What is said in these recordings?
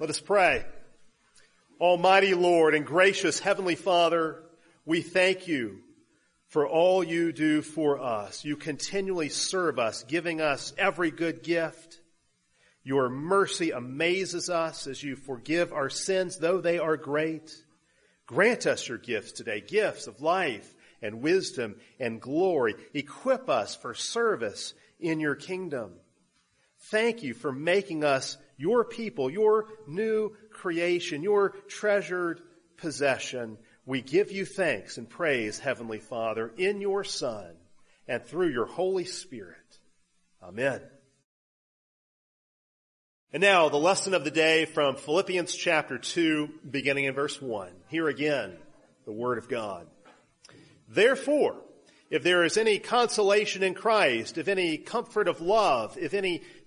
Let us pray. Almighty Lord and gracious Heavenly Father, we thank you for all you do for us. You continually serve us, giving us every good gift. Your mercy amazes us as you forgive our sins, though they are great. Grant us your gifts today, gifts of life and wisdom and glory. Equip us for service in your kingdom. Thank you for making us your people, your new creation, your treasured possession. We give you thanks and praise, Heavenly Father, in your Son and through your Holy Spirit. Amen. And now the lesson of the day from Philippians chapter 2, beginning in verse 1. Here again, the Word of God. Therefore, if there is any consolation in Christ, if any comfort of love, if any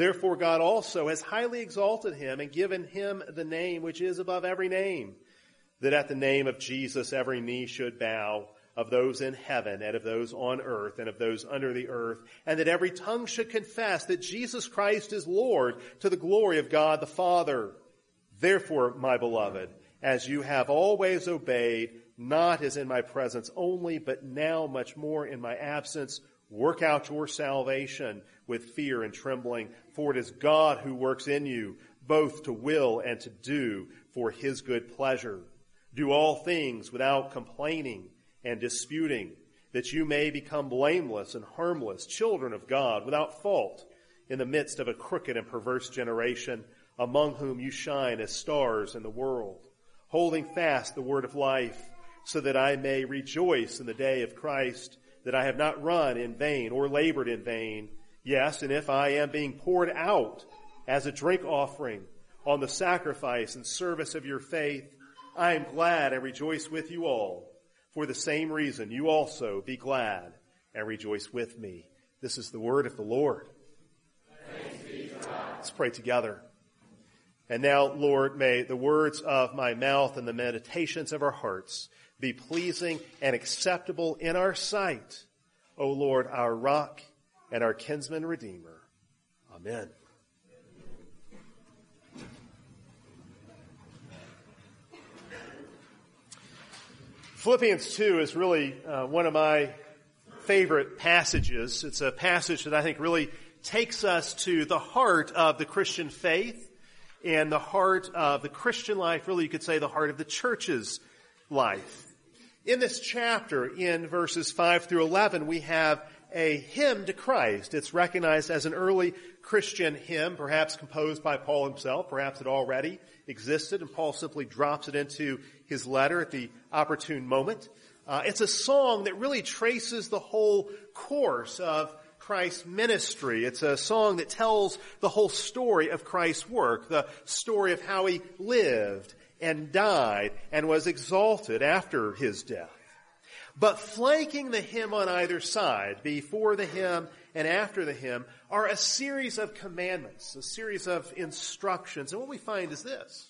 Therefore God also has highly exalted him and given him the name which is above every name, that at the name of Jesus every knee should bow of those in heaven and of those on earth and of those under the earth, and that every tongue should confess that Jesus Christ is Lord to the glory of God the Father. Therefore, my beloved, as you have always obeyed, not as in my presence only, but now much more in my absence, work out your salvation with fear and trembling, for it is God who works in you, both to will and to do for his good pleasure. Do all things without complaining and disputing, that you may become blameless and harmless, children of God, without fault, in the midst of a crooked and perverse generation, among whom you shine as stars in the world, holding fast the word of life, so that I may rejoice in the day of Christ, that I have not run in vain or labored in vain. Yes, and if I am being poured out as a drink offering on the sacrifice and service of your faith, I am glad and rejoice with you all. For the same reason, you also be glad and rejoice with me. This is the word of the Lord. Let's pray together. And now, Lord, may the words of my mouth and the meditations of our hearts be pleasing and acceptable in our sight. O Lord, our rock and our kinsman redeemer. Amen. Philippians 2 is really uh, one of my favorite passages. It's a passage that I think really takes us to the heart of the Christian faith and the heart of the Christian life, really you could say the heart of the church's life. In this chapter, in verses 5 through 11, we have a hymn to Christ. It's recognized as an early Christian hymn, perhaps composed by Paul himself. Perhaps it already existed and Paul simply drops it into his letter at the opportune moment. Uh, it's a song that really traces the whole course of Christ's ministry. It's a song that tells the whole story of Christ's work, the story of how he lived and died and was exalted after his death. But flanking the hymn on either side, before the hymn and after the hymn, are a series of commandments, a series of instructions. And what we find is this.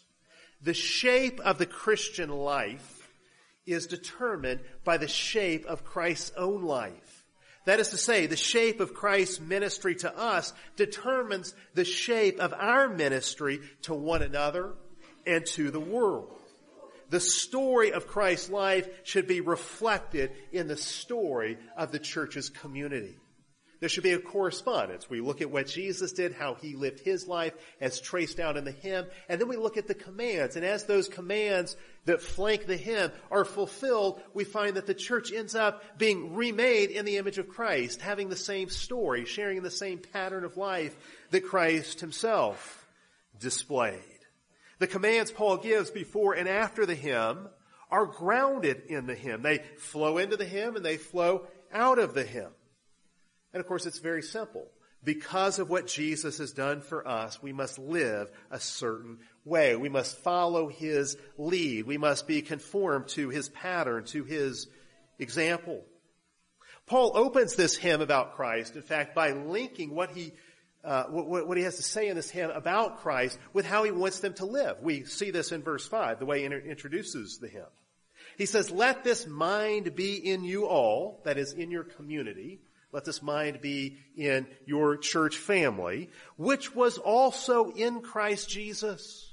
The shape of the Christian life is determined by the shape of Christ's own life. That is to say, the shape of Christ's ministry to us determines the shape of our ministry to one another and to the world the story of Christ's life should be reflected in the story of the church's community. there should be a correspondence. We look at what Jesus did, how he lived his life as traced out in the hymn, and then we look at the commands. And as those commands that flank the hymn are fulfilled, we find that the church ends up being remade in the image of Christ, having the same story, sharing the same pattern of life that Christ himself displayed. The commands Paul gives before and after the hymn are grounded in the hymn. They flow into the hymn and they flow out of the hymn. And of course, it's very simple. Because of what Jesus has done for us, we must live a certain way. We must follow His lead. We must be conformed to His pattern, to His example. Paul opens this hymn about Christ, in fact, by linking what he uh, what, what, he has to say in this hymn about Christ with how he wants them to live. We see this in verse 5, the way he introduces the hymn. He says, let this mind be in you all, that is in your community. Let this mind be in your church family, which was also in Christ Jesus.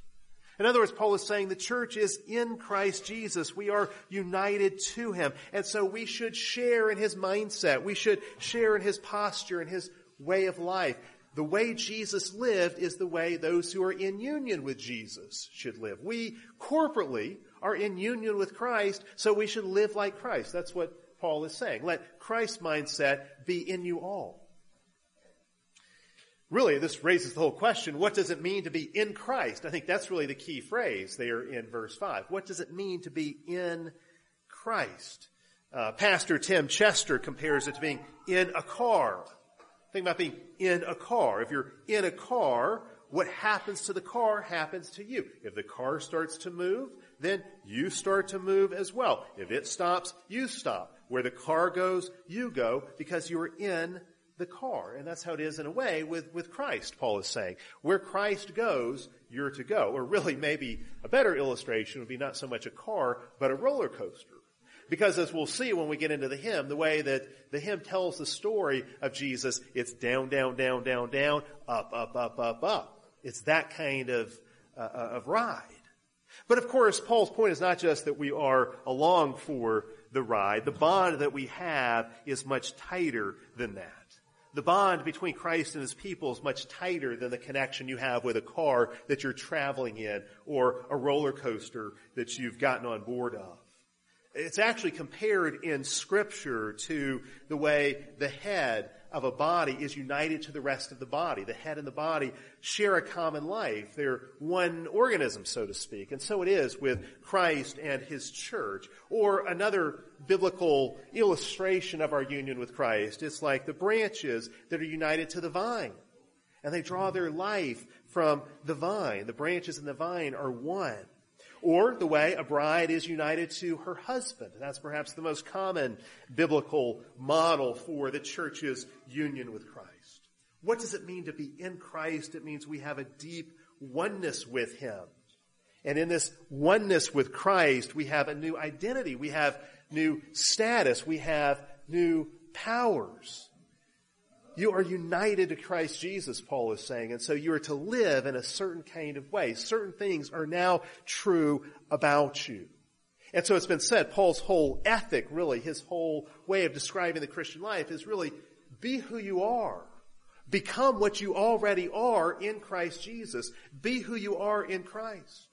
In other words, Paul is saying the church is in Christ Jesus. We are united to Him. And so we should share in His mindset. We should share in His posture and His way of life. The way Jesus lived is the way those who are in union with Jesus should live. We corporately are in union with Christ, so we should live like Christ. That's what Paul is saying. Let Christ's mindset be in you all. Really, this raises the whole question, what does it mean to be in Christ? I think that's really the key phrase there in verse 5. What does it mean to be in Christ? Uh, Pastor Tim Chester compares it to being in a car. Think about being in a car. If you're in a car, what happens to the car happens to you. If the car starts to move, then you start to move as well. If it stops, you stop. Where the car goes, you go because you are in the car. And that's how it is in a way with, with Christ, Paul is saying. Where Christ goes, you're to go. Or really maybe a better illustration would be not so much a car, but a roller coaster. Because as we'll see when we get into the hymn, the way that the hymn tells the story of Jesus, it's down, down, down, down, down, up, up, up, up, up. It's that kind of, uh, of ride. But of course, Paul's point is not just that we are along for the ride. The bond that we have is much tighter than that. The bond between Christ and his people is much tighter than the connection you have with a car that you're traveling in or a roller coaster that you've gotten on board of. It's actually compared in scripture to the way the head of a body is united to the rest of the body. The head and the body share a common life. They're one organism, so to speak. And so it is with Christ and His church. Or another biblical illustration of our union with Christ. It's like the branches that are united to the vine. And they draw their life from the vine. The branches and the vine are one. Or the way a bride is united to her husband. That's perhaps the most common biblical model for the church's union with Christ. What does it mean to be in Christ? It means we have a deep oneness with Him. And in this oneness with Christ, we have a new identity. We have new status. We have new powers. You are united to Christ Jesus, Paul is saying, and so you are to live in a certain kind of way. Certain things are now true about you. And so it's been said, Paul's whole ethic, really, his whole way of describing the Christian life is really be who you are. Become what you already are in Christ Jesus. Be who you are in Christ.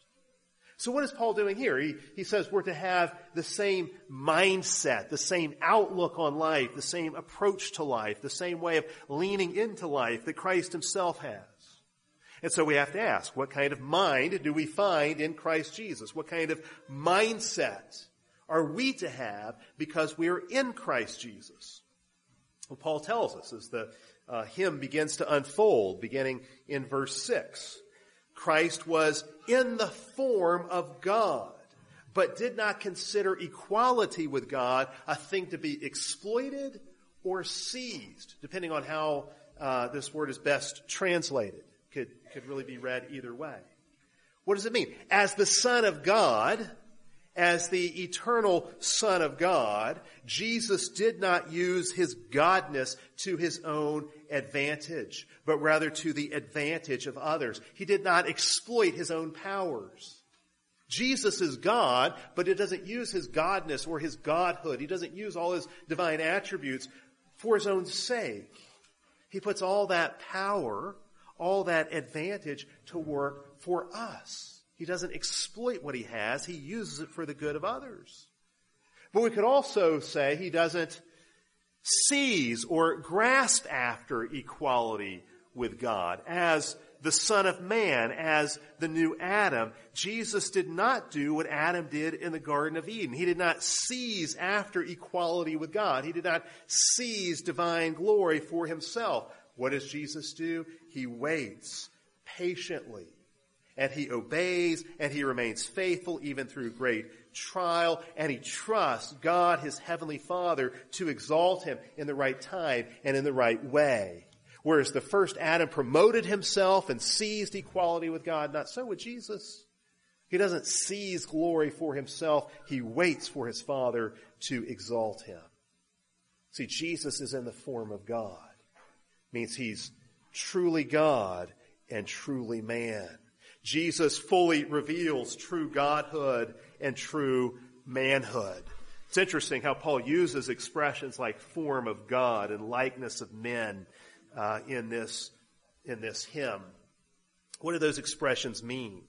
So what is Paul doing here? He, he says we're to have the same mindset, the same outlook on life, the same approach to life, the same way of leaning into life that Christ himself has. And so we have to ask, what kind of mind do we find in Christ Jesus? What kind of mindset are we to have because we are in Christ Jesus? Well, Paul tells us as the uh, hymn begins to unfold, beginning in verse 6. Christ was in the form of God, but did not consider equality with God a thing to be exploited or seized, depending on how uh, this word is best translated. Could, could really be read either way. What does it mean? As the Son of God, as the eternal Son of God, Jesus did not use his godness to his own advantage, but rather to the advantage of others. He did not exploit his own powers. Jesus is God, but he doesn't use his godness or his godhood. He doesn't use all his divine attributes for his own sake. He puts all that power, all that advantage to work for us. He doesn't exploit what he has. He uses it for the good of others. But we could also say he doesn't seize or grasp after equality with God as the Son of Man, as the new Adam. Jesus did not do what Adam did in the Garden of Eden. He did not seize after equality with God. He did not seize divine glory for himself. What does Jesus do? He waits patiently and he obeys and he remains faithful even through great trial and he trusts God, his heavenly father, to exalt him in the right time and in the right way. Whereas the first Adam promoted himself and seized equality with God, not so with Jesus. He doesn't seize glory for himself. He waits for his father to exalt him. See, Jesus is in the form of God. It means he's truly God and truly man. Jesus fully reveals true godhood and true manhood. It's interesting how Paul uses expressions like form of God and likeness of men uh, in this in this hymn. What do those expressions mean?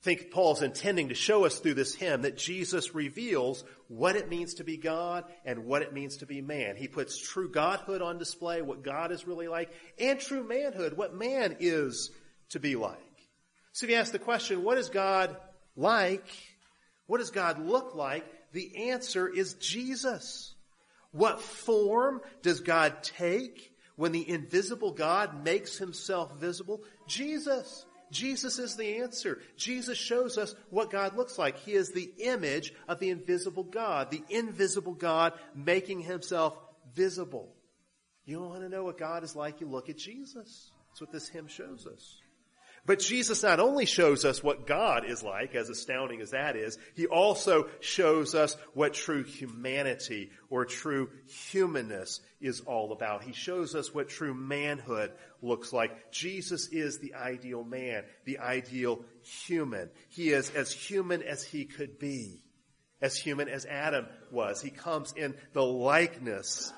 I think Paul's intending to show us through this hymn that Jesus reveals what it means to be God and what it means to be man. He puts true godhood on display, what God is really like, and true manhood, what man is to be like. So if you ask the question, what is God like? What does God look like? The answer is Jesus. What form does God take when the invisible God makes himself visible? Jesus. Jesus is the answer. Jesus shows us what God looks like. He is the image of the invisible God, the invisible God making himself visible. You want to know what God is like? You look at Jesus. That's what this hymn shows us. But Jesus not only shows us what God is like, as astounding as that is, he also shows us what true humanity or true humanness is all about. He shows us what true manhood looks like. Jesus is the ideal man, the ideal human. He is as human as he could be, as human as Adam was. He comes in the likeness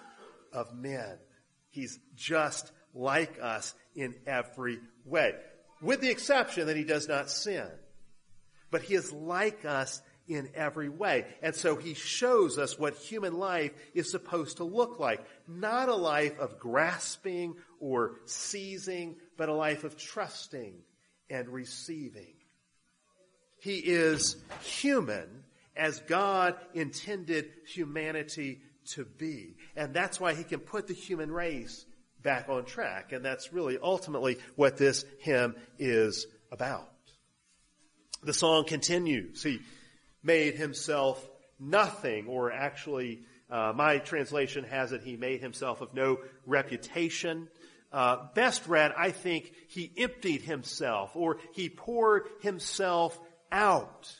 of men. He's just like us in every way with the exception that he does not sin. But he is like us in every way. And so he shows us what human life is supposed to look like. Not a life of grasping or seizing, but a life of trusting and receiving. He is human as God intended humanity to be. And that's why he can put the human race back on track. And that's really ultimately what this hymn is about. The song continues. He made himself nothing, or actually, uh, my translation has it, he made himself of no reputation. Uh, best read, I think, he emptied himself, or he poured himself out.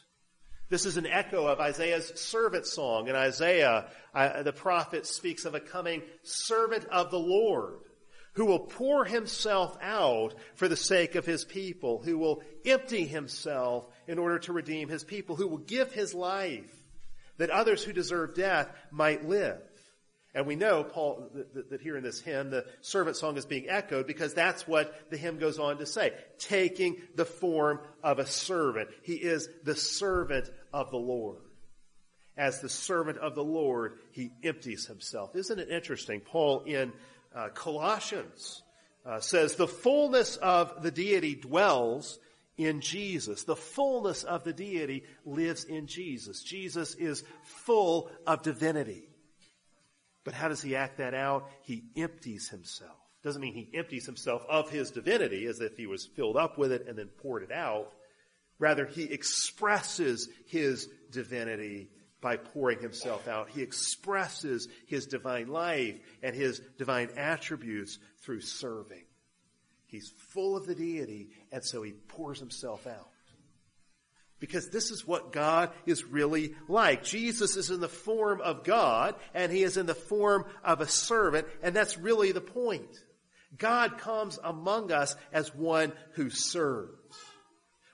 This is an echo of Isaiah's servant song. In Isaiah, uh, the prophet speaks of a coming servant of the Lord who will pour himself out for the sake of his people, who will empty himself in order to redeem his people, who will give his life that others who deserve death might live. And we know, Paul, that, that, here in this hymn, the servant song is being echoed because that's what the hymn goes on to say. Taking the form of a servant. He is the servant of the Lord. As the servant of the Lord, he empties himself. Isn't it interesting? Paul in uh, Colossians uh, says, the fullness of the deity dwells in Jesus. The fullness of the deity lives in Jesus. Jesus is full of divinity. But how does he act that out? He empties himself. Doesn't mean he empties himself of his divinity as if he was filled up with it and then poured it out. Rather, he expresses his divinity by pouring himself out. He expresses his divine life and his divine attributes through serving. He's full of the deity, and so he pours himself out. Because this is what God is really like. Jesus is in the form of God, and he is in the form of a servant, and that's really the point. God comes among us as one who serves.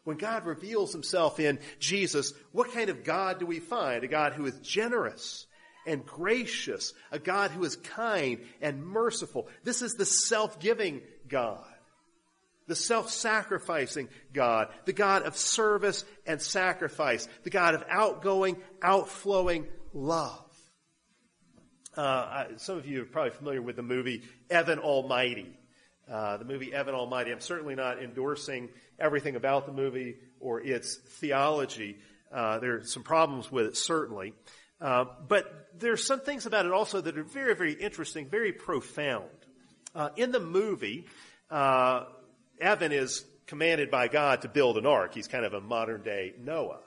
When God reveals himself in Jesus, what kind of God do we find? A God who is generous and gracious, a God who is kind and merciful. This is the self-giving God, the self-sacrificing God, the God of service and sacrifice, the God of outgoing, outflowing love. Uh, some of you are probably familiar with the movie Evan Almighty. Uh, the movie Evan Almighty. I'm certainly not endorsing everything about the movie or its theology. Uh, there are some problems with it, certainly. Uh, but are some things about it also that are very, very interesting, very profound. Uh, in the movie, uh, Evan is commanded by God to build an ark. He's kind of a modern day Noah.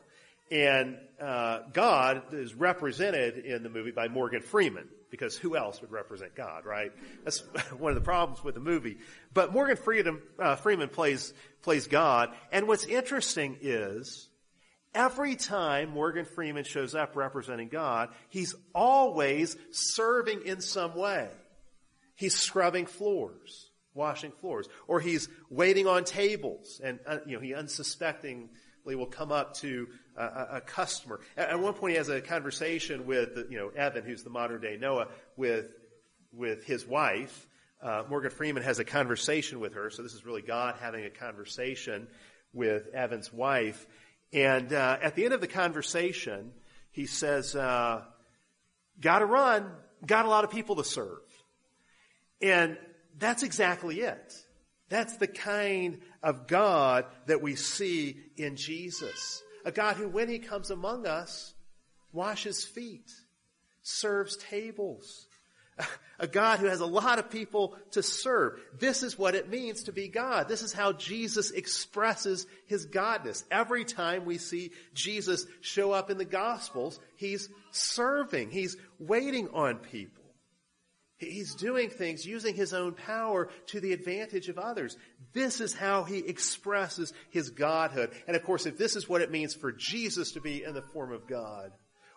And uh, God is represented in the movie by Morgan Freeman, because who else would represent God, right? That's one of the problems with the movie. But Morgan Freeman, uh, Freeman plays plays God, and what's interesting is every time Morgan Freeman shows up representing God, he's always serving in some way. He's scrubbing floors, washing floors, or he's waiting on tables, and uh, you know he unsuspectingly will come up to a, a customer. At, at, one point, he has a conversation with you know Evan, who's the modern day Noah, with with his wife. Uh, Morgan Freeman has a conversation with her, so this is really God having a conversation with Evan's wife. And uh, at the end of the conversation, he says, uh, "Got to run. Got a lot of people to serve." And that's exactly it. That's the kind of God that we see in Jesus. A God who, when he comes among us, washes feet, serves tables. A God who has a lot of people to serve. This is what it means to be God. This is how Jesus expresses his godness. Every time we see Jesus show up in the Gospels, he's serving. He's waiting on people. He's doing things using his own power to the advantage of others. This is how he expresses his godhood. And of course, if this is what it means for Jesus to be in the form of God,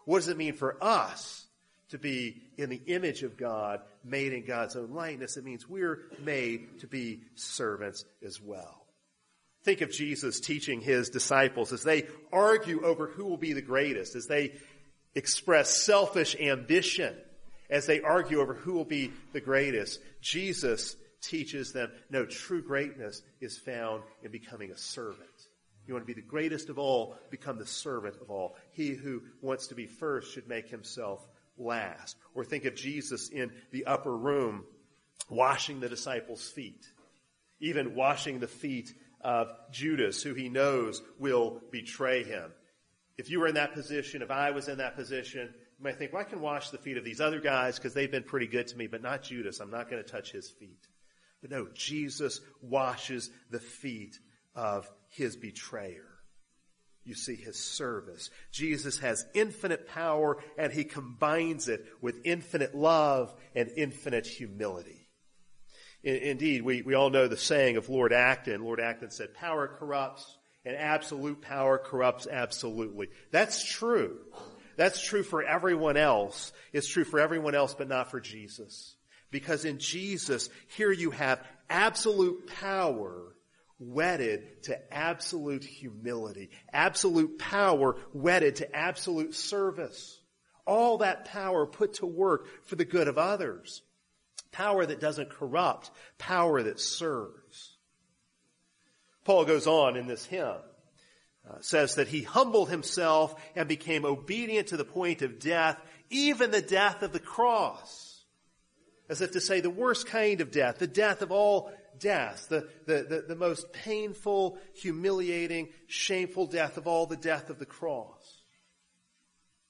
what does it mean for us to be in the image of God, made in God's own likeness? It means we're made to be servants as well. Think of Jesus teaching his disciples as they argue over who will be the greatest, as they express selfish ambition as they argue over who will be the greatest, Jesus teaches them, no, true greatness is found in becoming a servant. You want to be the greatest of all, become the servant of all. He who wants to be first should make himself last. Or think of Jesus in the upper room washing the disciples' feet, even washing the feet of Judas, who he knows will betray him. If you were in that position, if I was in that position, you might think, well, I can wash the feet of these other guys because they've been pretty good to me, but not Judas. I'm not going to touch his feet. But no, Jesus washes the feet of his betrayer. You see his service. Jesus has infinite power and he combines it with infinite love and infinite humility. indeed, we, we all know the saying of Lord Acton. Lord Acton said, power corrupts and absolute power corrupts absolutely. That's true. That's true for everyone else. It's true for everyone else, but not for Jesus. Because in Jesus, here you have absolute power wedded to absolute humility. Absolute power wedded to absolute service. All that power put to work for the good of others. Power that doesn't corrupt. Power that serves. Paul goes on in this hymn uh, says that he humbled himself and became obedient to the point of death, even the death of the cross. As if to say the worst kind of death, the death of all deaths, the, the, the, the most painful, humiliating, shameful death of all the death of the cross.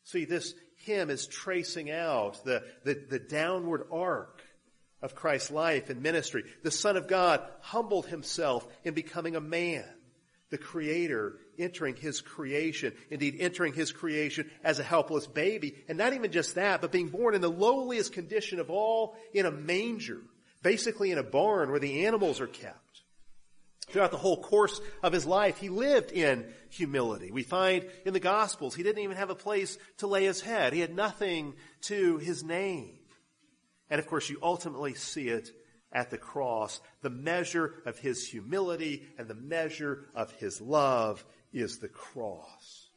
See, this hymn is tracing out the, the, the downward arc of Christ's life and ministry. The Son of God humbled himself in becoming a man the Creator entering His creation, indeed entering His creation as a helpless baby, and not even just that, but being born in the lowliest condition of all in a manger, basically in a barn where the animals are kept. Throughout the whole course of his life, he lived in humility. We find in the Gospels, he didn't even have a place to lay his head. He had nothing to his name. And of course, you ultimately see it at the cross. The measure of his humility and the measure of his love is the cross.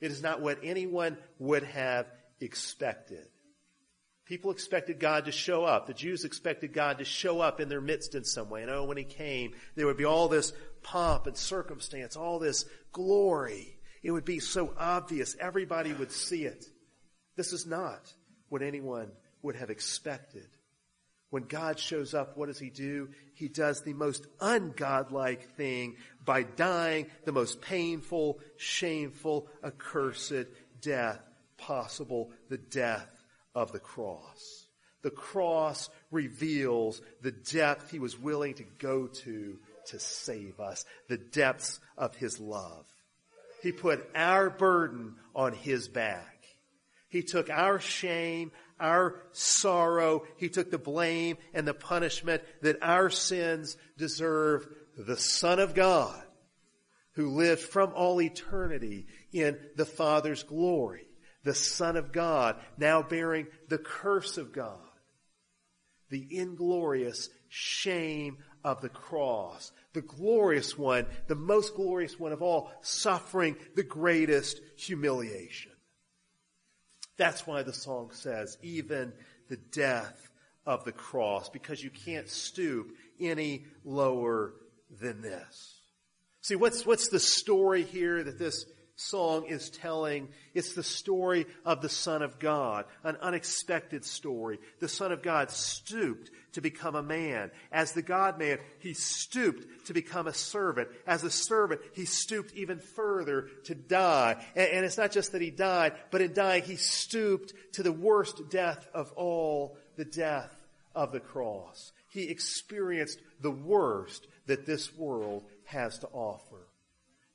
It is not what anyone would have expected. People expected God to show up. The Jews expected God to show up in their midst in some way. And oh, when he came, there would be all this pomp and circumstance, all this glory. It would be so obvious. Everybody would see it. This is not what anyone would have expected. When God shows up, what does he do? He does the most ungodlike thing by dying the most painful, shameful, accursed death possible, the death of the cross. The cross reveals the depth he was willing to go to to save us, the depths of his love. He put our burden on his back. He took our shame, our sorrow. He took the blame and the punishment that our sins deserve. The Son of God, who lived from all eternity in the Father's glory, the Son of God, now bearing the curse of God, the inglorious shame of the cross, the glorious one, the most glorious one of all, suffering the greatest humiliation. That's why the song says, even the death of the cross, because you can't stoop any lower than this. See, what's, what's the story here that this song is telling. It's the story of the Son of God, an unexpected story. The Son of God stooped to become a man. As the God man, he stooped to become a servant. As a servant, he stooped even further to die. And, and it's not just that he died, but in dying, he stooped to the worst death of all, the death of the cross. He experienced the worst that this world has to offer.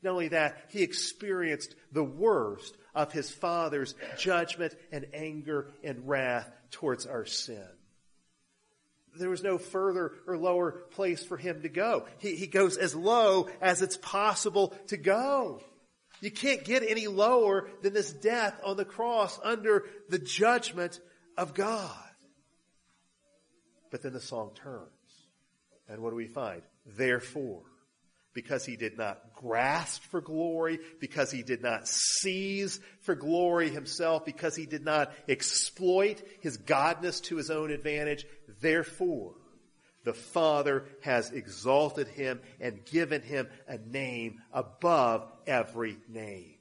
Not only that, he experienced the worst of his father's judgment and anger and wrath towards our sin. There was no further or lower place for him to go. He, he goes as low as it's possible to go. You can't get any lower than this death on the cross under the judgment of God. But then the song turns. And what do we find? Therefore, because he did not grasp for glory, because he did not seize for glory himself, because he did not exploit his godness to his own advantage. Therefore, the Father has exalted him and given him a name above every name.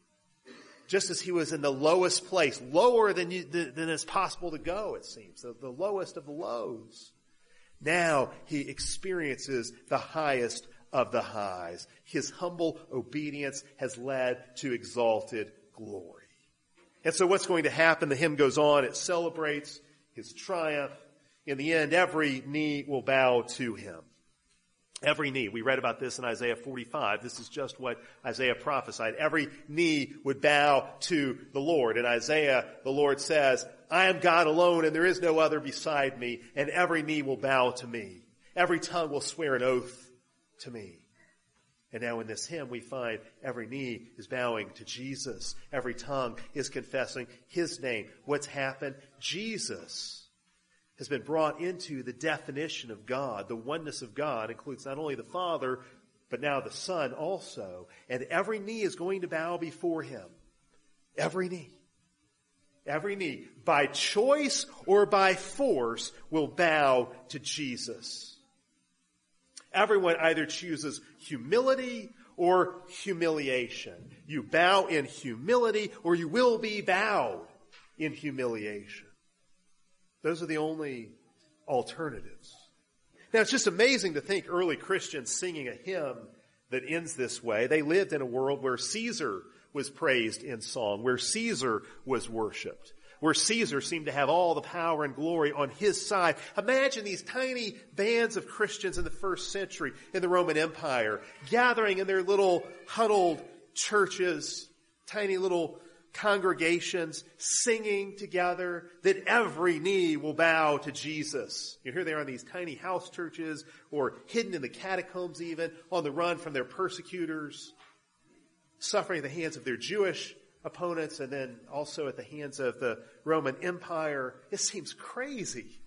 Just as he was in the lowest place, lower than, you, than is possible to go, it seems, the, the lowest of the lows. Now he experiences the highest of the highs. His humble obedience has led to exalted glory. And so what's going to happen? The hymn goes on. It celebrates his triumph. In the end, every knee will bow to him. Every knee. We read about this in Isaiah 45. This is just what Isaiah prophesied. Every knee would bow to the Lord. In Isaiah, the Lord says, I am God alone and there is no other beside me and every knee will bow to me. Every tongue will swear an oath to me. And now in this hymn, we find every knee is bowing to Jesus. Every tongue is confessing His name. What's happened? Jesus has been brought into the definition of God. The oneness of God includes not only the Father, but now the Son also. And every knee is going to bow before Him. Every knee. Every knee, by choice or by force, will bow to Jesus. Everyone either chooses humility or humiliation. You bow in humility or you will be bowed in humiliation. Those are the only alternatives. Now it's just amazing to think early Christians singing a hymn that ends this way. They lived in a world where Caesar was praised in song, where Caesar was worshiped where Caesar seemed to have all the power and glory on his side. Imagine these tiny bands of Christians in the first century in the Roman Empire gathering in their little huddled churches, tiny little congregations singing together that every knee will bow to Jesus. You hear they are in these tiny house churches or hidden in the catacombs even on the run from their persecutors, suffering at the hands of their Jewish opponents and then also at the hands of the Roman Empire. It seems crazy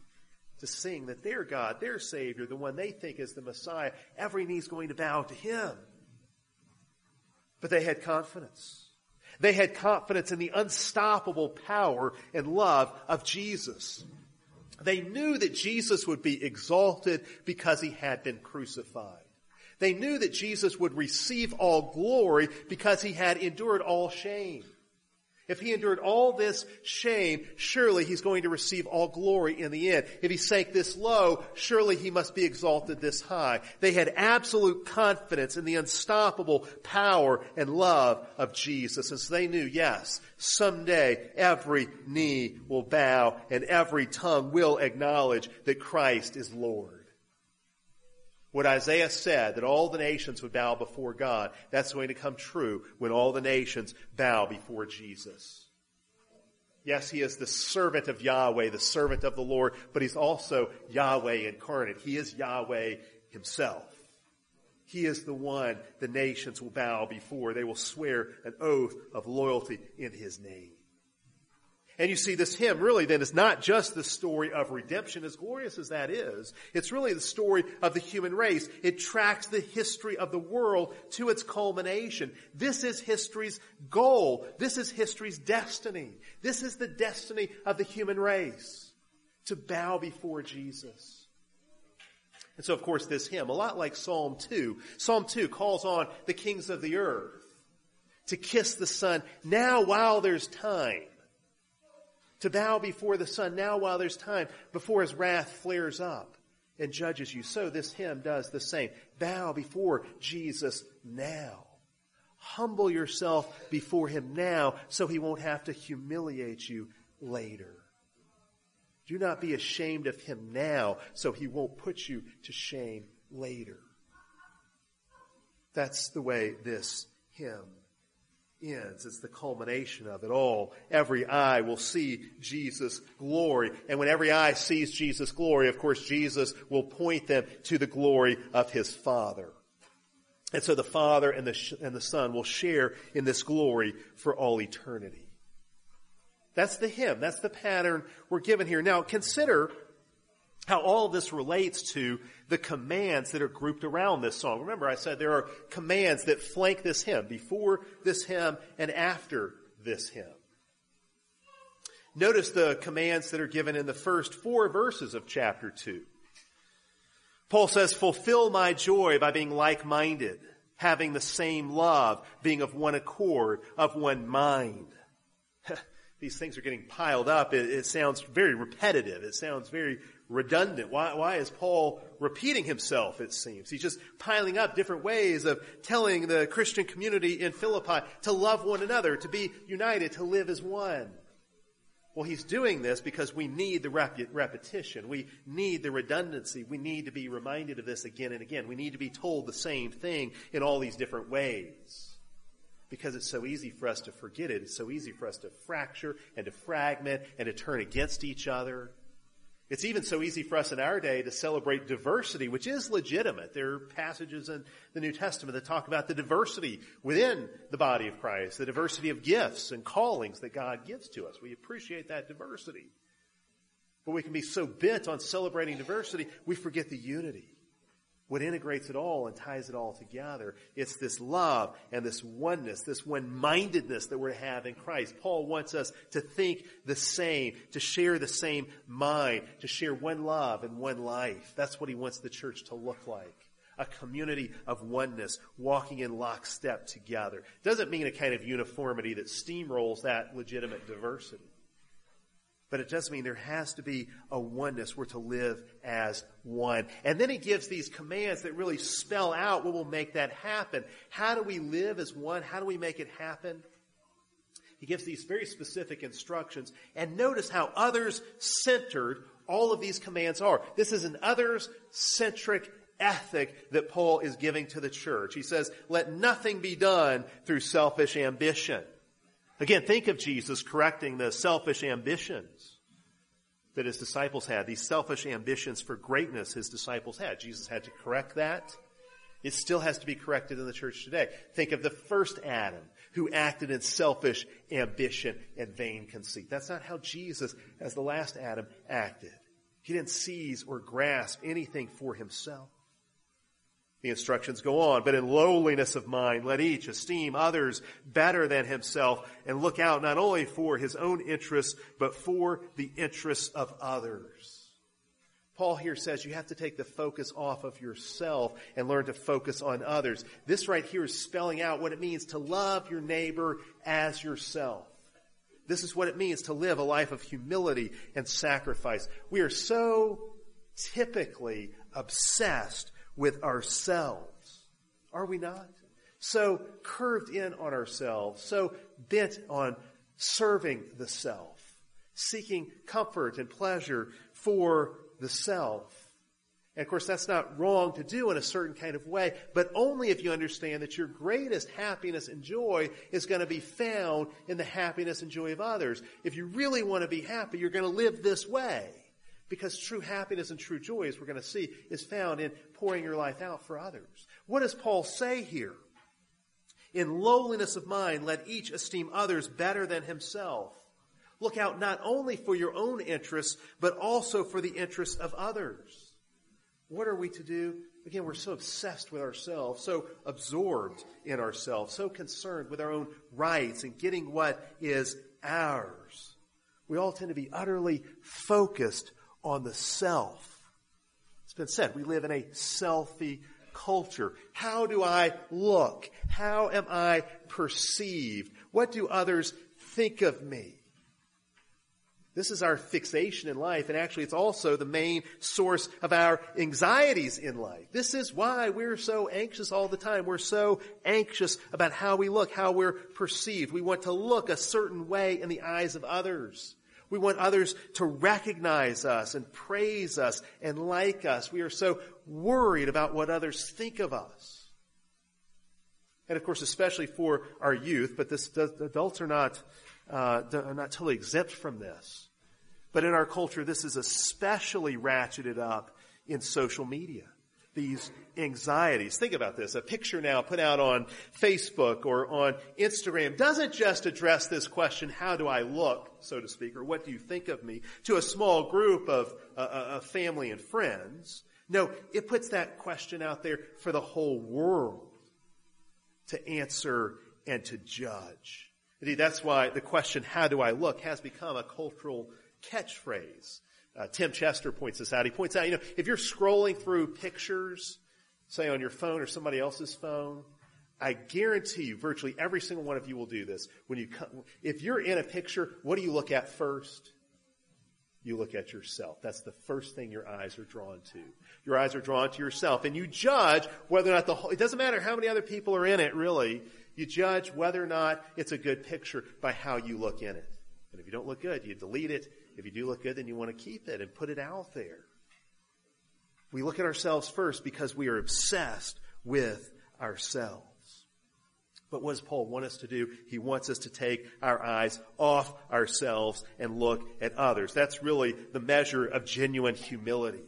to sing that their God, their Savior, the one they think is the Messiah, every knee's going to bow to Him. But they had confidence. They had confidence in the unstoppable power and love of Jesus. They knew that Jesus would be exalted because he had been crucified. They knew that Jesus would receive all glory because he had endured all shame. If he endured all this shame, surely he's going to receive all glory in the end. If he sank this low, surely he must be exalted this high. They had absolute confidence in the unstoppable power and love of Jesus. And so they knew, yes, someday every knee will bow and every tongue will acknowledge that Christ is Lord. What Isaiah said, that all the nations would bow before God, that's going to come true when all the nations bow before Jesus. Yes, he is the servant of Yahweh, the servant of the Lord, but he's also Yahweh incarnate. He is Yahweh himself. He is the one the nations will bow before. They will swear an oath of loyalty in his name. And you see, this hymn really then is not just the story of redemption, as glorious as that is. It's really the story of the human race. It tracks the history of the world to its culmination. This is history's goal. This is history's destiny. This is the destiny of the human race. To bow before Jesus. And so, of course, this hymn, a lot like Psalm 2, Psalm 2 calls on the kings of the earth to kiss the Son now while there's time to bow before the Son now while there's time, before his wrath flares up and judges you. So this hymn does the same. Bow before Jesus now. Humble yourself before him now so he won't have to humiliate you later. Do not be ashamed of him now so he won't put you to shame later. That's the way this hymn ends. It's the culmination of it all. Every eye will see Jesus' glory. And when every eye sees Jesus' glory, of course, Jesus will point them to the glory of his Father. And so the Father and the, and the Son will share in this glory for all eternity. That's the hymn. That's the pattern we're given here. Now consider how all this relates to the commands that are grouped around this song. Remember, I said there are commands that flank this hymn, before this hymn and after this hymn. Notice the commands that are given in the first four verses of chapter 2. Paul says, fulfill my joy by being like-minded, having the same love, being of one accord, of one mind. These things are getting piled up. It, it sounds very repetitive. It sounds very redundant. Why, why is Paul repeating himself, it seems? He's just piling up different ways of telling the Christian community in Philippi to love one another, to be united, to live as one. Well, he's doing this because we need the rep- repetition. We need the redundancy. We need to be reminded of this again and again. We need to be told the same thing in all these different ways. Because it's so easy for us to forget it. It's so easy for us to fracture and to fragment and to turn against each other. It's even so easy for us in our day to celebrate diversity, which is legitimate. There are passages in the New Testament that talk about the diversity within the body of Christ, the diversity of gifts and callings that God gives to us. We appreciate that diversity. But we can be so bent on celebrating diversity, we forget the unity what integrates it all and ties it all together. It's this love and this oneness, this one-mindedness that we're to have in Christ. Paul wants us to think the same, to share the same mind, to share one love and one life. That's what he wants the church to look like. A community of oneness, walking in lockstep together. Doesn't mean a kind of uniformity that steamrolls that legitimate diversity. But it does mean there has to be a oneness. We're to live as one. And then he gives these commands that really spell out what will make that happen. How do we live as one? How do we make it happen? He gives these very specific instructions. And notice how others centered all of these commands are. This is an others centric ethic that Paul is giving to the church. He says, let nothing be done through selfish ambition. Again, think of Jesus correcting the selfish ambitions that his disciples had, these selfish ambitions for greatness his disciples had. Jesus had to correct that. It still has to be corrected in the church today. Think of the first Adam who acted in selfish ambition and vain conceit. That's not how Jesus, as the last Adam, acted. He didn't seize or grasp anything for himself. The instructions go on, but in lowliness of mind, let each esteem others better than himself and look out not only for his own interests, but for the interests of others. Paul here says you have to take the focus off of yourself and learn to focus on others. This right here is spelling out what it means to love your neighbor as yourself. This is what it means to live a life of humility and sacrifice. We are so typically obsessed with ourselves. Are we not? So curved in on ourselves, so bent on serving the self, seeking comfort and pleasure for the self. And of course, that's not wrong to do in a certain kind of way, but only if you understand that your greatest happiness and joy is going to be found in the happiness and joy of others. If you really want to be happy, you're going to live this way. Because true happiness and true joy, as we're going to see, is found in pouring your life out for others. What does Paul say here? In lowliness of mind, let each esteem others better than himself. Look out not only for your own interests, but also for the interests of others. What are we to do? Again, we're so obsessed with ourselves, so absorbed in ourselves, so concerned with our own rights and getting what is ours. We all tend to be utterly focused on the self. It's been said, we live in a selfie culture. How do I look? How am I perceived? What do others think of me? This is our fixation in life, and actually it's also the main source of our anxieties in life. This is why we're so anxious all the time. We're so anxious about how we look, how we're perceived. We want to look a certain way in the eyes of others. We want others to recognize us and praise us and like us. We are so worried about what others think of us. And of course, especially for our youth, but this, adults are not uh, are not totally exempt from this. But in our culture, this is especially ratcheted up in social media. These anxieties. Think about this. A picture now put out on Facebook or on Instagram doesn't just address this question, how do I look, so to speak, or what do you think of me, to a small group of, uh, uh family and friends. No, it puts that question out there for the whole world to answer and to judge. Indeed, that's why the question, how do I look, has become a cultural catchphrase. Uh, Tim Chester points this out. He points out, you know, if you're scrolling through pictures, say on your phone or somebody else's phone, I guarantee you, virtually every single one of you will do this. When you come, if you're in a picture, what do you look at first? You look at yourself. That's the first thing your eyes are drawn to. Your eyes are drawn to yourself, and you judge whether or not the whole. It doesn't matter how many other people are in it, really. You judge whether or not it's a good picture by how you look in it. And if you don't look good, you delete it. If you do look good, then you want to keep it and put it out there. We look at ourselves first because we are obsessed with ourselves. But what does Paul want us to do? He wants us to take our eyes off ourselves and look at others. That's really the measure of genuine humility.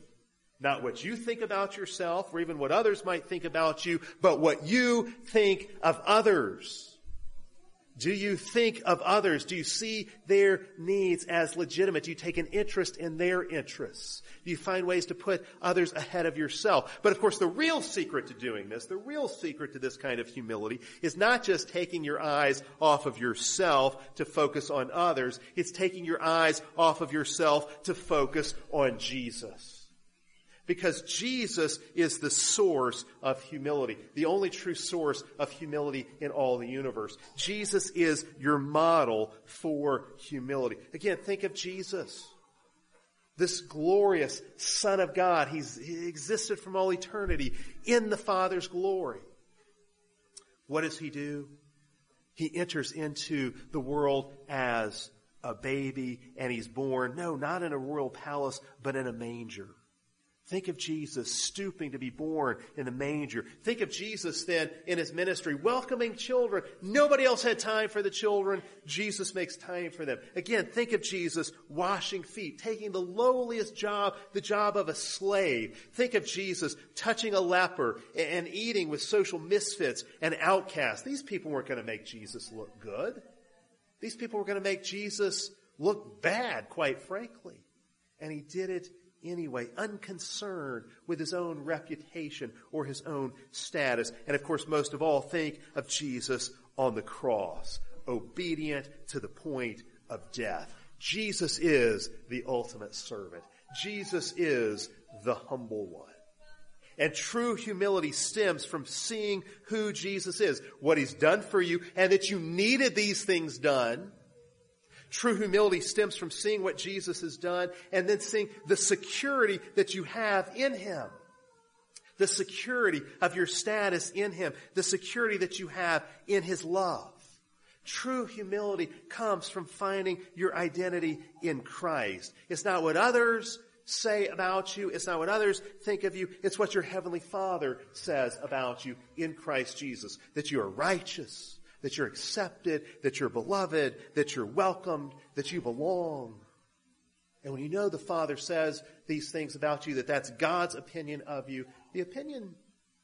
Not what you think about yourself or even what others might think about you, but what you think of others. Do you think of others? Do you see their needs as legitimate? Do you take an interest in their interests? Do you find ways to put others ahead of yourself? But of course, the real secret to doing this, the real secret to this kind of humility is not just taking your eyes off of yourself to focus on others. It's taking your eyes off of yourself to focus on Jesus because Jesus is the source of humility, the only true source of humility in all the universe. Jesus is your model for humility. Again, think of Jesus. This glorious Son of God. He's, he existed from all eternity in the Father's glory. What does he do? He enters into the world as a baby and he's born, no, not in a royal palace, but in a manger. Think of Jesus stooping to be born in the manger. Think of Jesus then in his ministry, welcoming children. Nobody else had time for the children. Jesus makes time for them. Again, think of Jesus washing feet, taking the lowliest job, the job of a slave. Think of Jesus touching a leper and eating with social misfits and outcasts. These people weren't going to make Jesus look good. These people were going to make Jesus look bad, quite frankly. And he did it anyway, unconcerned with his own reputation or his own status. And of course, most of all, think of Jesus on the cross, obedient to the point of death. Jesus is the ultimate servant. Jesus is the humble one. And true humility stems from seeing who Jesus is, what he's done for you, and that you needed these things done. True humility stems from seeing what Jesus has done and then seeing the security that you have in him. The security of your status in him. The security that you have in his love. True humility comes from finding your identity in Christ. It's not what others say about you. It's not what others think of you. It's what your heavenly Father says about you in Christ Jesus. That you are righteous, that you're accepted, that you're beloved, that you're welcomed, that you belong. And when you know the Father says these things about you, that that's God's opinion of you, the opinion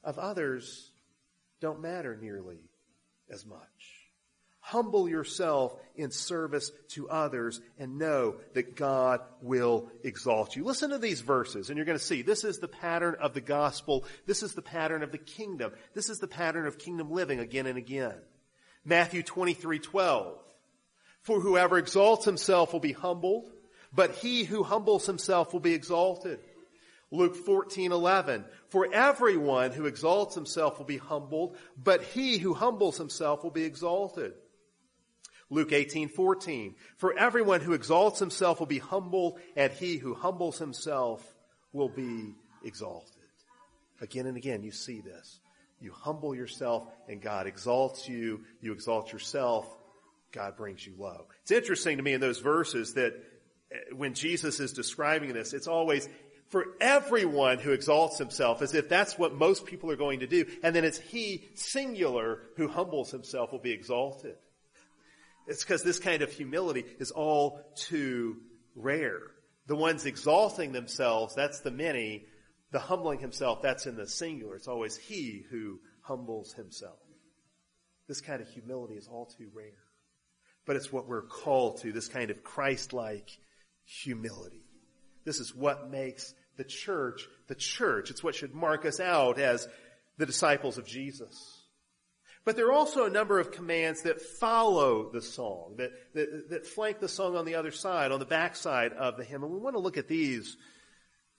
of others don't matter nearly as much. Humble yourself in service to others and know that God will exalt you. Listen to these verses and you're going to see this is the pattern of the gospel. This is the pattern of the kingdom. This is the pattern of kingdom living again and again. Matthew 23, 12. For whoever exalts himself will be humbled, but he who humbles himself will be exalted. Luke 14, 11. For everyone who exalts himself will be humbled, but he who humbles himself will be exalted. Luke 18, 14. For everyone who exalts himself will be humbled, and he who humbles himself will be exalted. Again and again, you see this. You humble yourself, and God exalts you. You exalt yourself, God brings you low. It's interesting to me in those verses that eh, when Jesus is describing this, it's always for everyone who exalts himself as if that's what most people are going to do. And then it's he, singular, who humbles himself will be exalted. It's because this kind of humility is all too rare. The ones exalting themselves, that's the many. The humbling himself, that's in the singular. It's always he who humbles himself. This kind of humility is all too rare. But it's what we're called to, this kind of Christ-like humility. This is what makes the church the church. It's what should mark us out as the disciples of Jesus. But there are also a number of commands that follow the song, that, that, that flank the song on the other side, on the backside of the hymn. And we want to look at these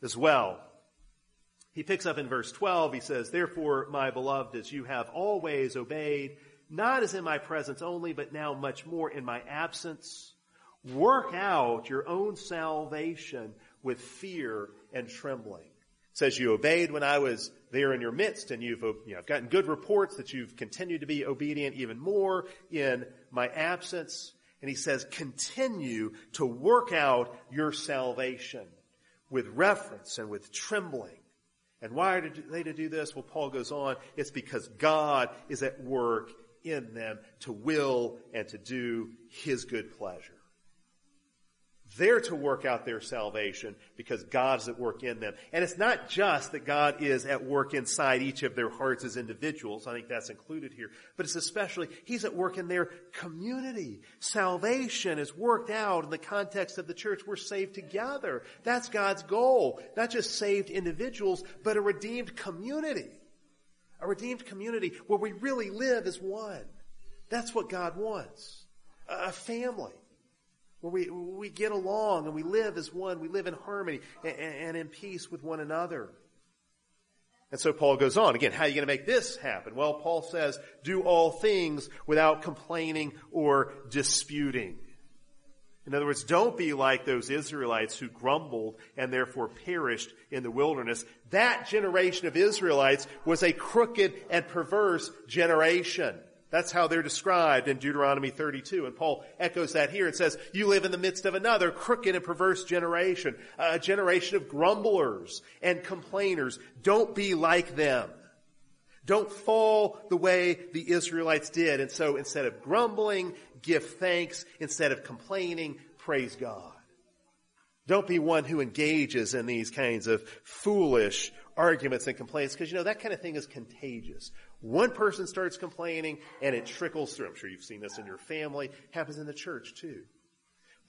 as well. He picks up in verse 12, he says, Therefore, my beloved, as you have always obeyed, not as in my presence only, but now much more in my absence, work out your own salvation with fear and trembling. It says you obeyed when I was there in your midst and you've, you know, I've gotten good reports that you've continued to be obedient even more in my absence. And he says, continue to work out your salvation with reverence and with trembling. And why are they to do this? Well, Paul goes on, it's because God is at work in them to will and to do his good pleasure. They're to work out their salvation because God's at work in them. And it's not just that God is at work inside each of their hearts as individuals. I think that's included here. But it's especially, He's at work in their community. Salvation is worked out in the context of the church. We're saved together. That's God's goal. Not just saved individuals, but a redeemed community. A redeemed community where we really live as one. That's what God wants. A family where we, we get along and we live as one, we live in harmony and, and in peace with one another. And so Paul goes on. Again, how are you going to make this happen? Well, Paul says, do all things without complaining or disputing. In other words, don't be like those Israelites who grumbled and therefore perished in the wilderness. That generation of Israelites was a crooked and perverse generation. That's how they're described in Deuteronomy 32. And Paul echoes that here and says, you live in the midst of another crooked and perverse generation, a generation of grumblers and complainers. Don't be like them. Don't fall the way the Israelites did. And so instead of grumbling, give thanks. Instead of complaining, praise God. Don't be one who engages in these kinds of foolish arguments and complaints because you know that kind of thing is contagious. One person starts complaining and it trickles through. I'm sure you've seen this in your family. happens in the church too.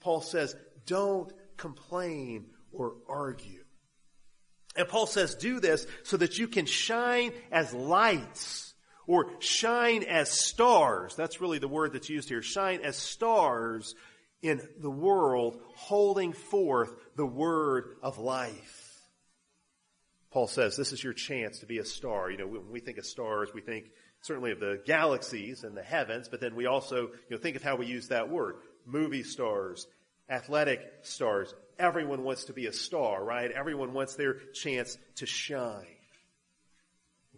Paul says, don't complain or argue. And Paul says, do this so that you can shine as lights or shine as stars. That's really the word that's used here. Shine as stars in the world holding forth the word of life. Paul says this is your chance to be a star. You know, when we think of stars, we think certainly of the galaxies and the heavens, but then we also, you know, think of how we use that word. Movie stars, athletic stars. Everyone wants to be a star, right? Everyone wants their chance to shine.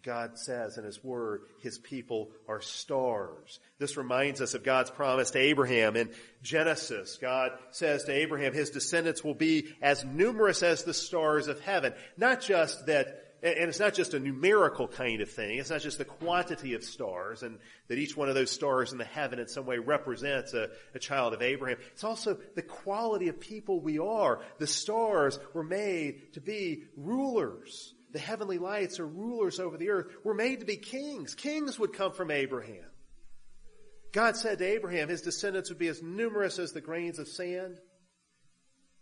God says in His Word, His people are stars. This reminds us of God's promise to Abraham in Genesis. God says to Abraham, his descendants will be as numerous as the stars of heaven. Not just that and it's not just a numerical kind of thing. It's not just the quantity of stars and that each one of those stars in the heaven in some way represents a, a, child of Abraham. It's also the quality of people we are. The stars were made to be rulers the heavenly lights are rulers over the earth. We're made to be kings. Kings would come from Abraham. God said to Abraham, his descendants would be as numerous as the grains of sand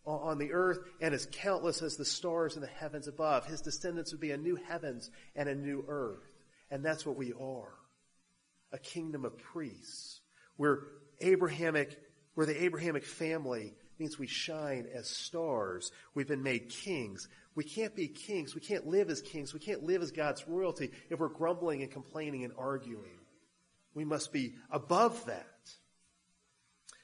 on the earth and as countless as the stars in the heavens above. His descendants would be a new heavens and a new earth. And that's what we are. A kingdom of priests. We're Abrahamic, we're the Abrahamic family means we shine as stars. We've been made kings. We can't be kings. We can't live as kings. We can't live as God's royalty if we're grumbling and complaining and arguing. We must be above that.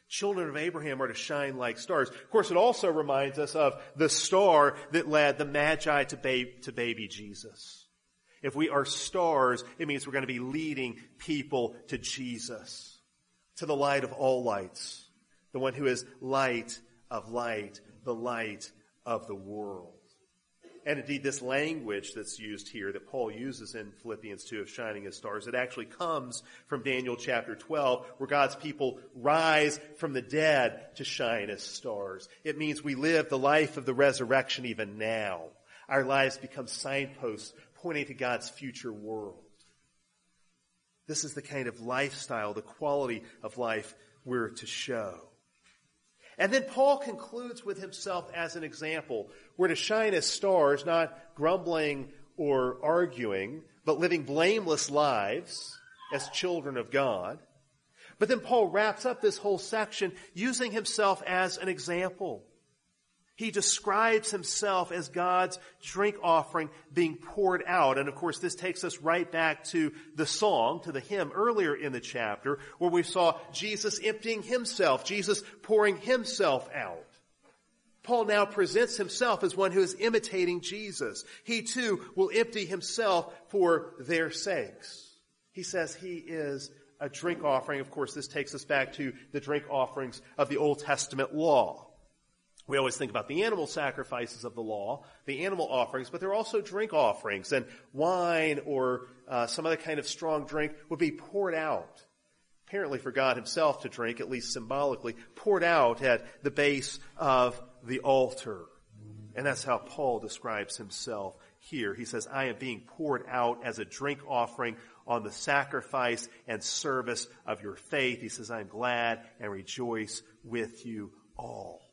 Children of Abraham are to shine like stars. Of course, it also reminds us of the star that led the Magi to, babe, to baby Jesus. If we are stars, it means we're going to be leading people to Jesus, to the light of all lights, the one who is light of light, the light of the world. And indeed, this language that's used here that Paul uses in Philippians 2 of shining as stars, it actually comes from Daniel chapter 12, where God's people rise from the dead to shine as stars. It means we live the life of the resurrection even now. Our lives become signposts pointing to God's future world. This is the kind of lifestyle, the quality of life we're to show. And then Paul concludes with himself as an example. We're to shine as stars, not grumbling or arguing, but living blameless lives as children of God. But then Paul wraps up this whole section using himself as an example. He describes himself as God's drink offering being poured out. And of course, this takes us right back to the song, to the hymn earlier in the chapter, where we saw Jesus emptying himself, Jesus pouring himself out. Paul now presents himself as one who is imitating Jesus. He too will empty himself for their sakes. He says he is a drink offering. Of course, this takes us back to the drink offerings of the Old Testament law. We always think about the animal sacrifices of the law, the animal offerings, but there are also drink offerings, and wine or uh, some other kind of strong drink would be poured out, apparently for God Himself to drink, at least symbolically, poured out at the base of the altar. And that's how Paul describes himself here. He says, I am being poured out as a drink offering on the sacrifice and service of your faith. He says, I am glad and rejoice with you all.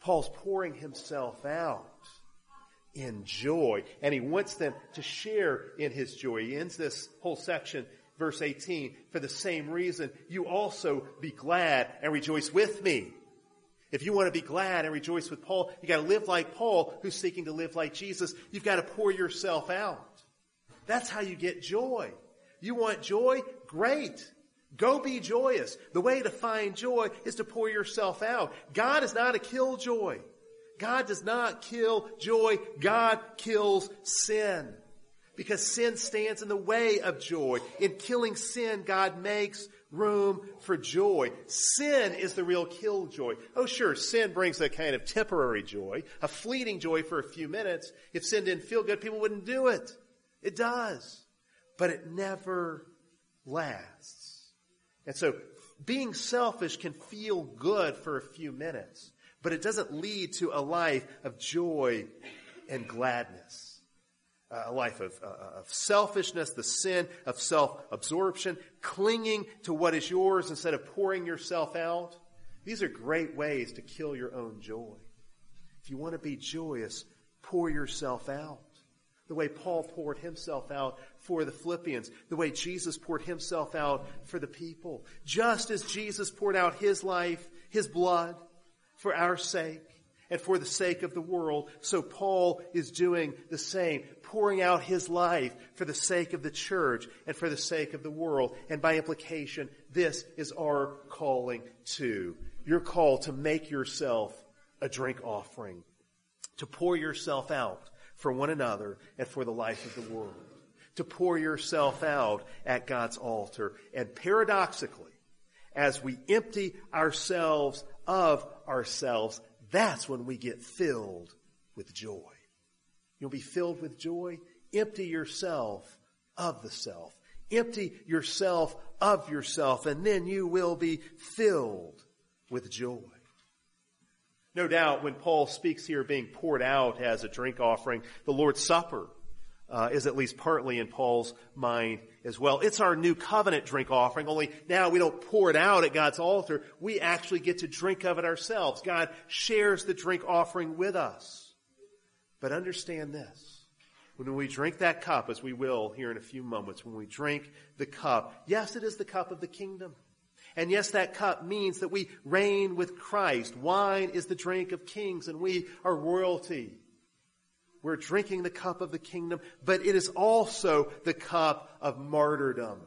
Paul's pouring himself out in joy, and he wants them to share in his joy. He ends this whole section, verse 18, for the same reason, you also be glad and rejoice with me. If you want to be glad and rejoice with Paul, you gotta live like Paul, who's seeking to live like Jesus. You've got to pour yourself out. That's how you get joy. You want joy? Great. Go be joyous. The way to find joy is to pour yourself out. God is not a killjoy. God does not kill joy. God kills sin. Because sin stands in the way of joy. In killing sin, God makes room for joy. Sin is the real killjoy. Oh sure, sin brings a kind of temporary joy, a fleeting joy for a few minutes. If sin didn't feel good, people wouldn't do it. It does. But it never lasts. And so being selfish can feel good for a few minutes, but it doesn't lead to a life of joy and gladness. Uh, a life of, uh, of selfishness, the sin of self-absorption, clinging to what is yours instead of pouring yourself out. These are great ways to kill your own joy. If you want to be joyous, pour yourself out the way Paul poured himself out for the Philippians, the way Jesus poured himself out for the people. Just as Jesus poured out his life his blood for our sake and for the sake of the world. So Paul is doing the same, pouring out his life for the sake of the church and for the sake of the world. And by implication, this is our calling too. Your call to make yourself a drink offering, to pour yourself out for one another and for the life of the world, to pour yourself out at God's altar. And paradoxically, as we empty ourselves of ourselves, that's when we get filled with joy. You'll be filled with joy. Empty yourself of the self. Empty yourself of yourself and then you will be filled with joy. No doubt when Paul speaks here being poured out as a drink offering, the Lord's Supper uh, is at least partly in Paul's mind as well. It's our new covenant drink offering, only now we don't pour it out at God's altar. We actually get to drink of it ourselves. God shares the drink offering with us. But understand this. When we drink that cup, as we will here in a few moments, when we drink the cup, yes, it is the cup of the kingdom. And yes, that cup means that we reign with Christ. Wine is the drink of kings and we are royalty. We're drinking the cup of the kingdom, but it is also the cup of martyrdom.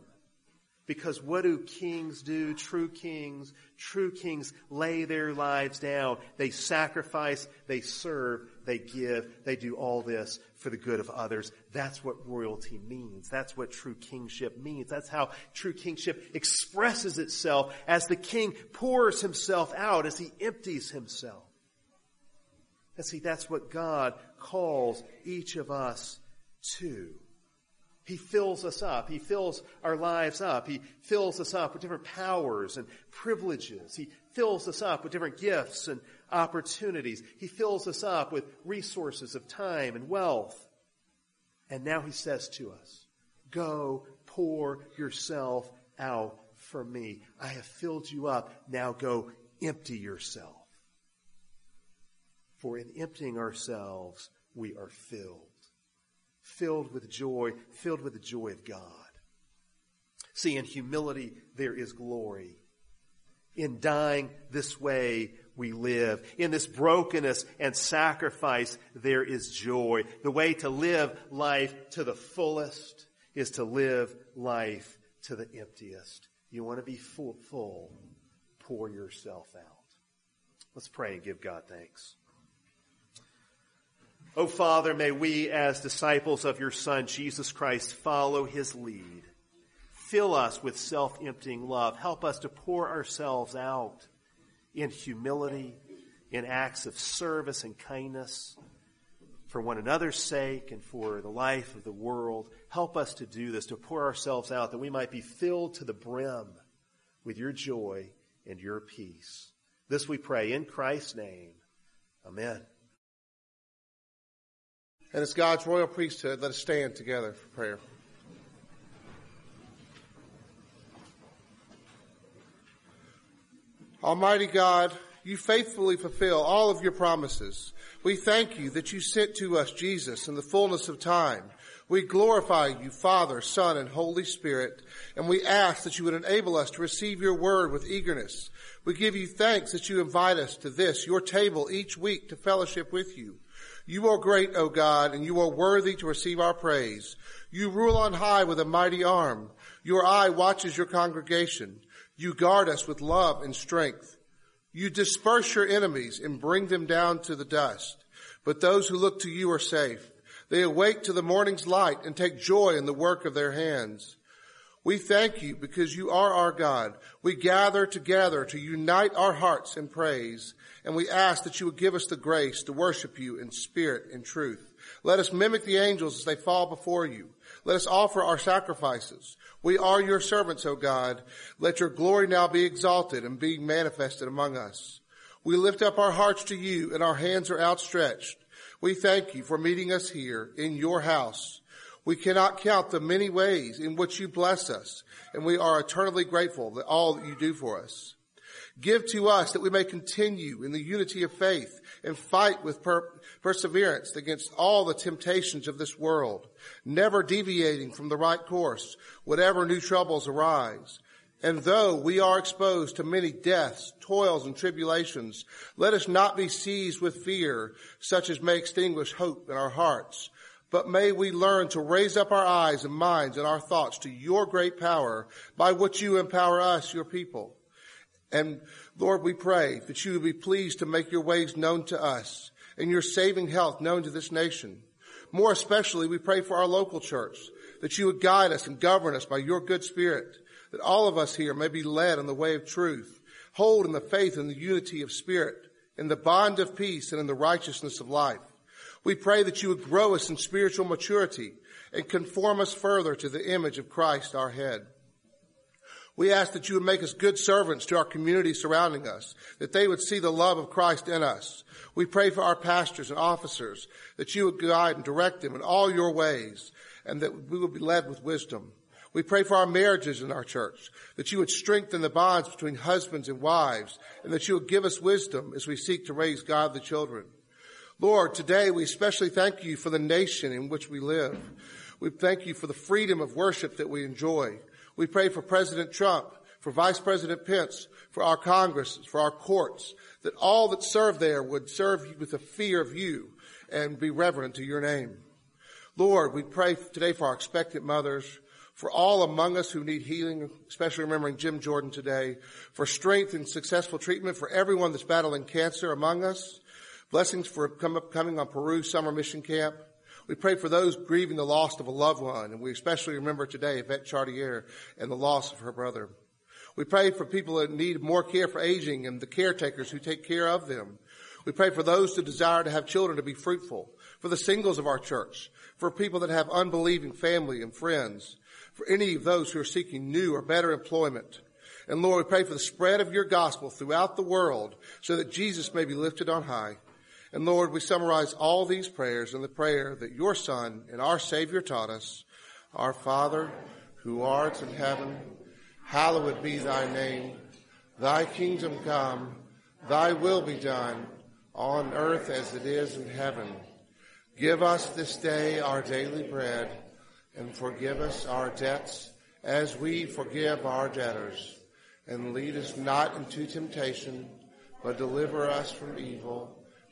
Because what do kings do? True kings, true kings lay their lives down. They sacrifice, they serve, they give, they do all this for the good of others. That's what royalty means. That's what true kingship means. That's how true kingship expresses itself as the king pours himself out, as he empties himself. And see, that's what God calls each of us to. He fills us up. He fills our lives up. He fills us up with different powers and privileges. He fills us up with different gifts and opportunities. He fills us up with resources of time and wealth. And now he says to us, go pour yourself out for me. I have filled you up. Now go empty yourself. For in emptying ourselves, we are filled. Filled with joy, filled with the joy of God. See, in humility, there is glory. In dying this way, we live. In this brokenness and sacrifice, there is joy. The way to live life to the fullest is to live life to the emptiest. You want to be full, full pour yourself out. Let's pray and give God thanks. Oh Father, may we as disciples of your Son, Jesus Christ, follow his lead. Fill us with self-emptying love. Help us to pour ourselves out in humility, in acts of service and kindness for one another's sake and for the life of the world. Help us to do this, to pour ourselves out that we might be filled to the brim with your joy and your peace. This we pray in Christ's name. Amen. And as God's royal priesthood, let us stand together for prayer. Almighty God, you faithfully fulfill all of your promises. We thank you that you sent to us Jesus in the fullness of time. We glorify you, Father, Son, and Holy Spirit, and we ask that you would enable us to receive your word with eagerness. We give you thanks that you invite us to this, your table, each week to fellowship with you. You are great, O God, and you are worthy to receive our praise. You rule on high with a mighty arm. Your eye watches your congregation. You guard us with love and strength. You disperse your enemies and bring them down to the dust. But those who look to you are safe. They awake to the morning's light and take joy in the work of their hands. We thank you because you are our God. We gather together to unite our hearts in praise, and we ask that you would give us the grace to worship you in spirit and truth. Let us mimic the angels as they fall before you. Let us offer our sacrifices. We are your servants, O God. Let your glory now be exalted and be manifested among us. We lift up our hearts to you and our hands are outstretched. We thank you for meeting us here in your house we cannot count the many ways in which you bless us, and we are eternally grateful that all that you do for us. Give to us that we may continue in the unity of faith and fight with per- perseverance against all the temptations of this world, never deviating from the right course, whatever new troubles arise. And though we are exposed to many deaths, toils, and tribulations, let us not be seized with fear, such as may extinguish hope in our hearts. But may we learn to raise up our eyes and minds and our thoughts to your great power by which you empower us, your people. And Lord, we pray that you would be pleased to make your ways known to us and your saving health known to this nation. More especially, we pray for our local church, that you would guide us and govern us by your good spirit that all of us here may be led in the way of truth, hold in the faith and the unity of spirit, in the bond of peace and in the righteousness of life. We pray that you would grow us in spiritual maturity and conform us further to the image of Christ our head. We ask that you would make us good servants to our community surrounding us, that they would see the love of Christ in us. We pray for our pastors and officers, that you would guide and direct them in all your ways, and that we would be led with wisdom. We pray for our marriages in our church, that you would strengthen the bonds between husbands and wives, and that you would give us wisdom as we seek to raise godly children. Lord, today we especially thank you for the nation in which we live. We thank you for the freedom of worship that we enjoy. We pray for President Trump, for Vice President Pence, for our Congress, for our courts, that all that serve there would serve with the fear of you and be reverent to your name. Lord, we pray today for our expectant mothers, for all among us who need healing, especially remembering Jim Jordan today, for strength and successful treatment for everyone that's battling cancer among us, blessings for coming on Peru summer mission camp. We pray for those grieving the loss of a loved one, and we especially remember today Yvette Chartier and the loss of her brother. We pray for people that need more care for aging and the caretakers who take care of them. We pray for those who desire to have children to be fruitful, for the singles of our church, for people that have unbelieving family and friends, for any of those who are seeking new or better employment. And Lord, we pray for the spread of your gospel throughout the world so that Jesus may be lifted on high. And Lord, we summarize all these prayers in the prayer that your Son and our Savior taught us. Our Father, who art in heaven, hallowed be thy name. Thy kingdom come, thy will be done, on earth as it is in heaven. Give us this day our daily bread and forgive us our debts as we forgive our debtors. And lead us not into temptation, but deliver us from evil.